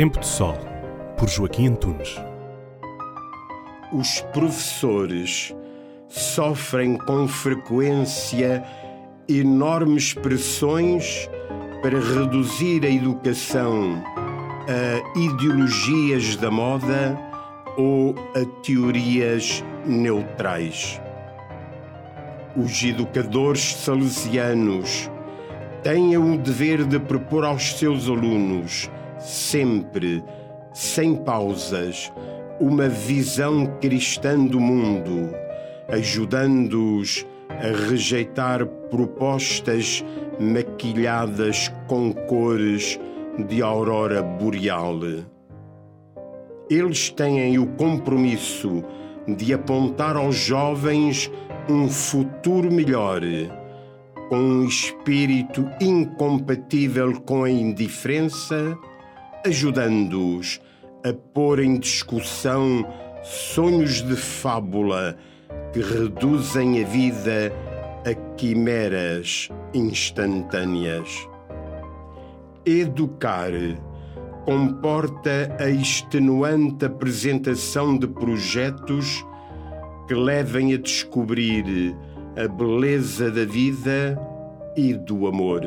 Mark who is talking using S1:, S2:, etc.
S1: Tempo de Sol, por Joaquim Antunes.
S2: Os professores sofrem com frequência enormes pressões para reduzir a educação a ideologias da moda ou a teorias neutrais. Os educadores salesianos têm o dever de propor aos seus alunos, sempre, sem pausas, uma visão cristã do mundo, ajudando-os a rejeitar propostas maquilhadas com cores de aurora boreal. Eles têm o compromisso de apontar aos jovens um futuro melhor, com um espírito incompatível com a indiferença, ajudando-os a pôr em discussão sonhos de fábula que reduzem a vida a quimeras instantâneas. Educar comporta a extenuante apresentação de projetos que levem a descobrir a beleza da vida e do amor.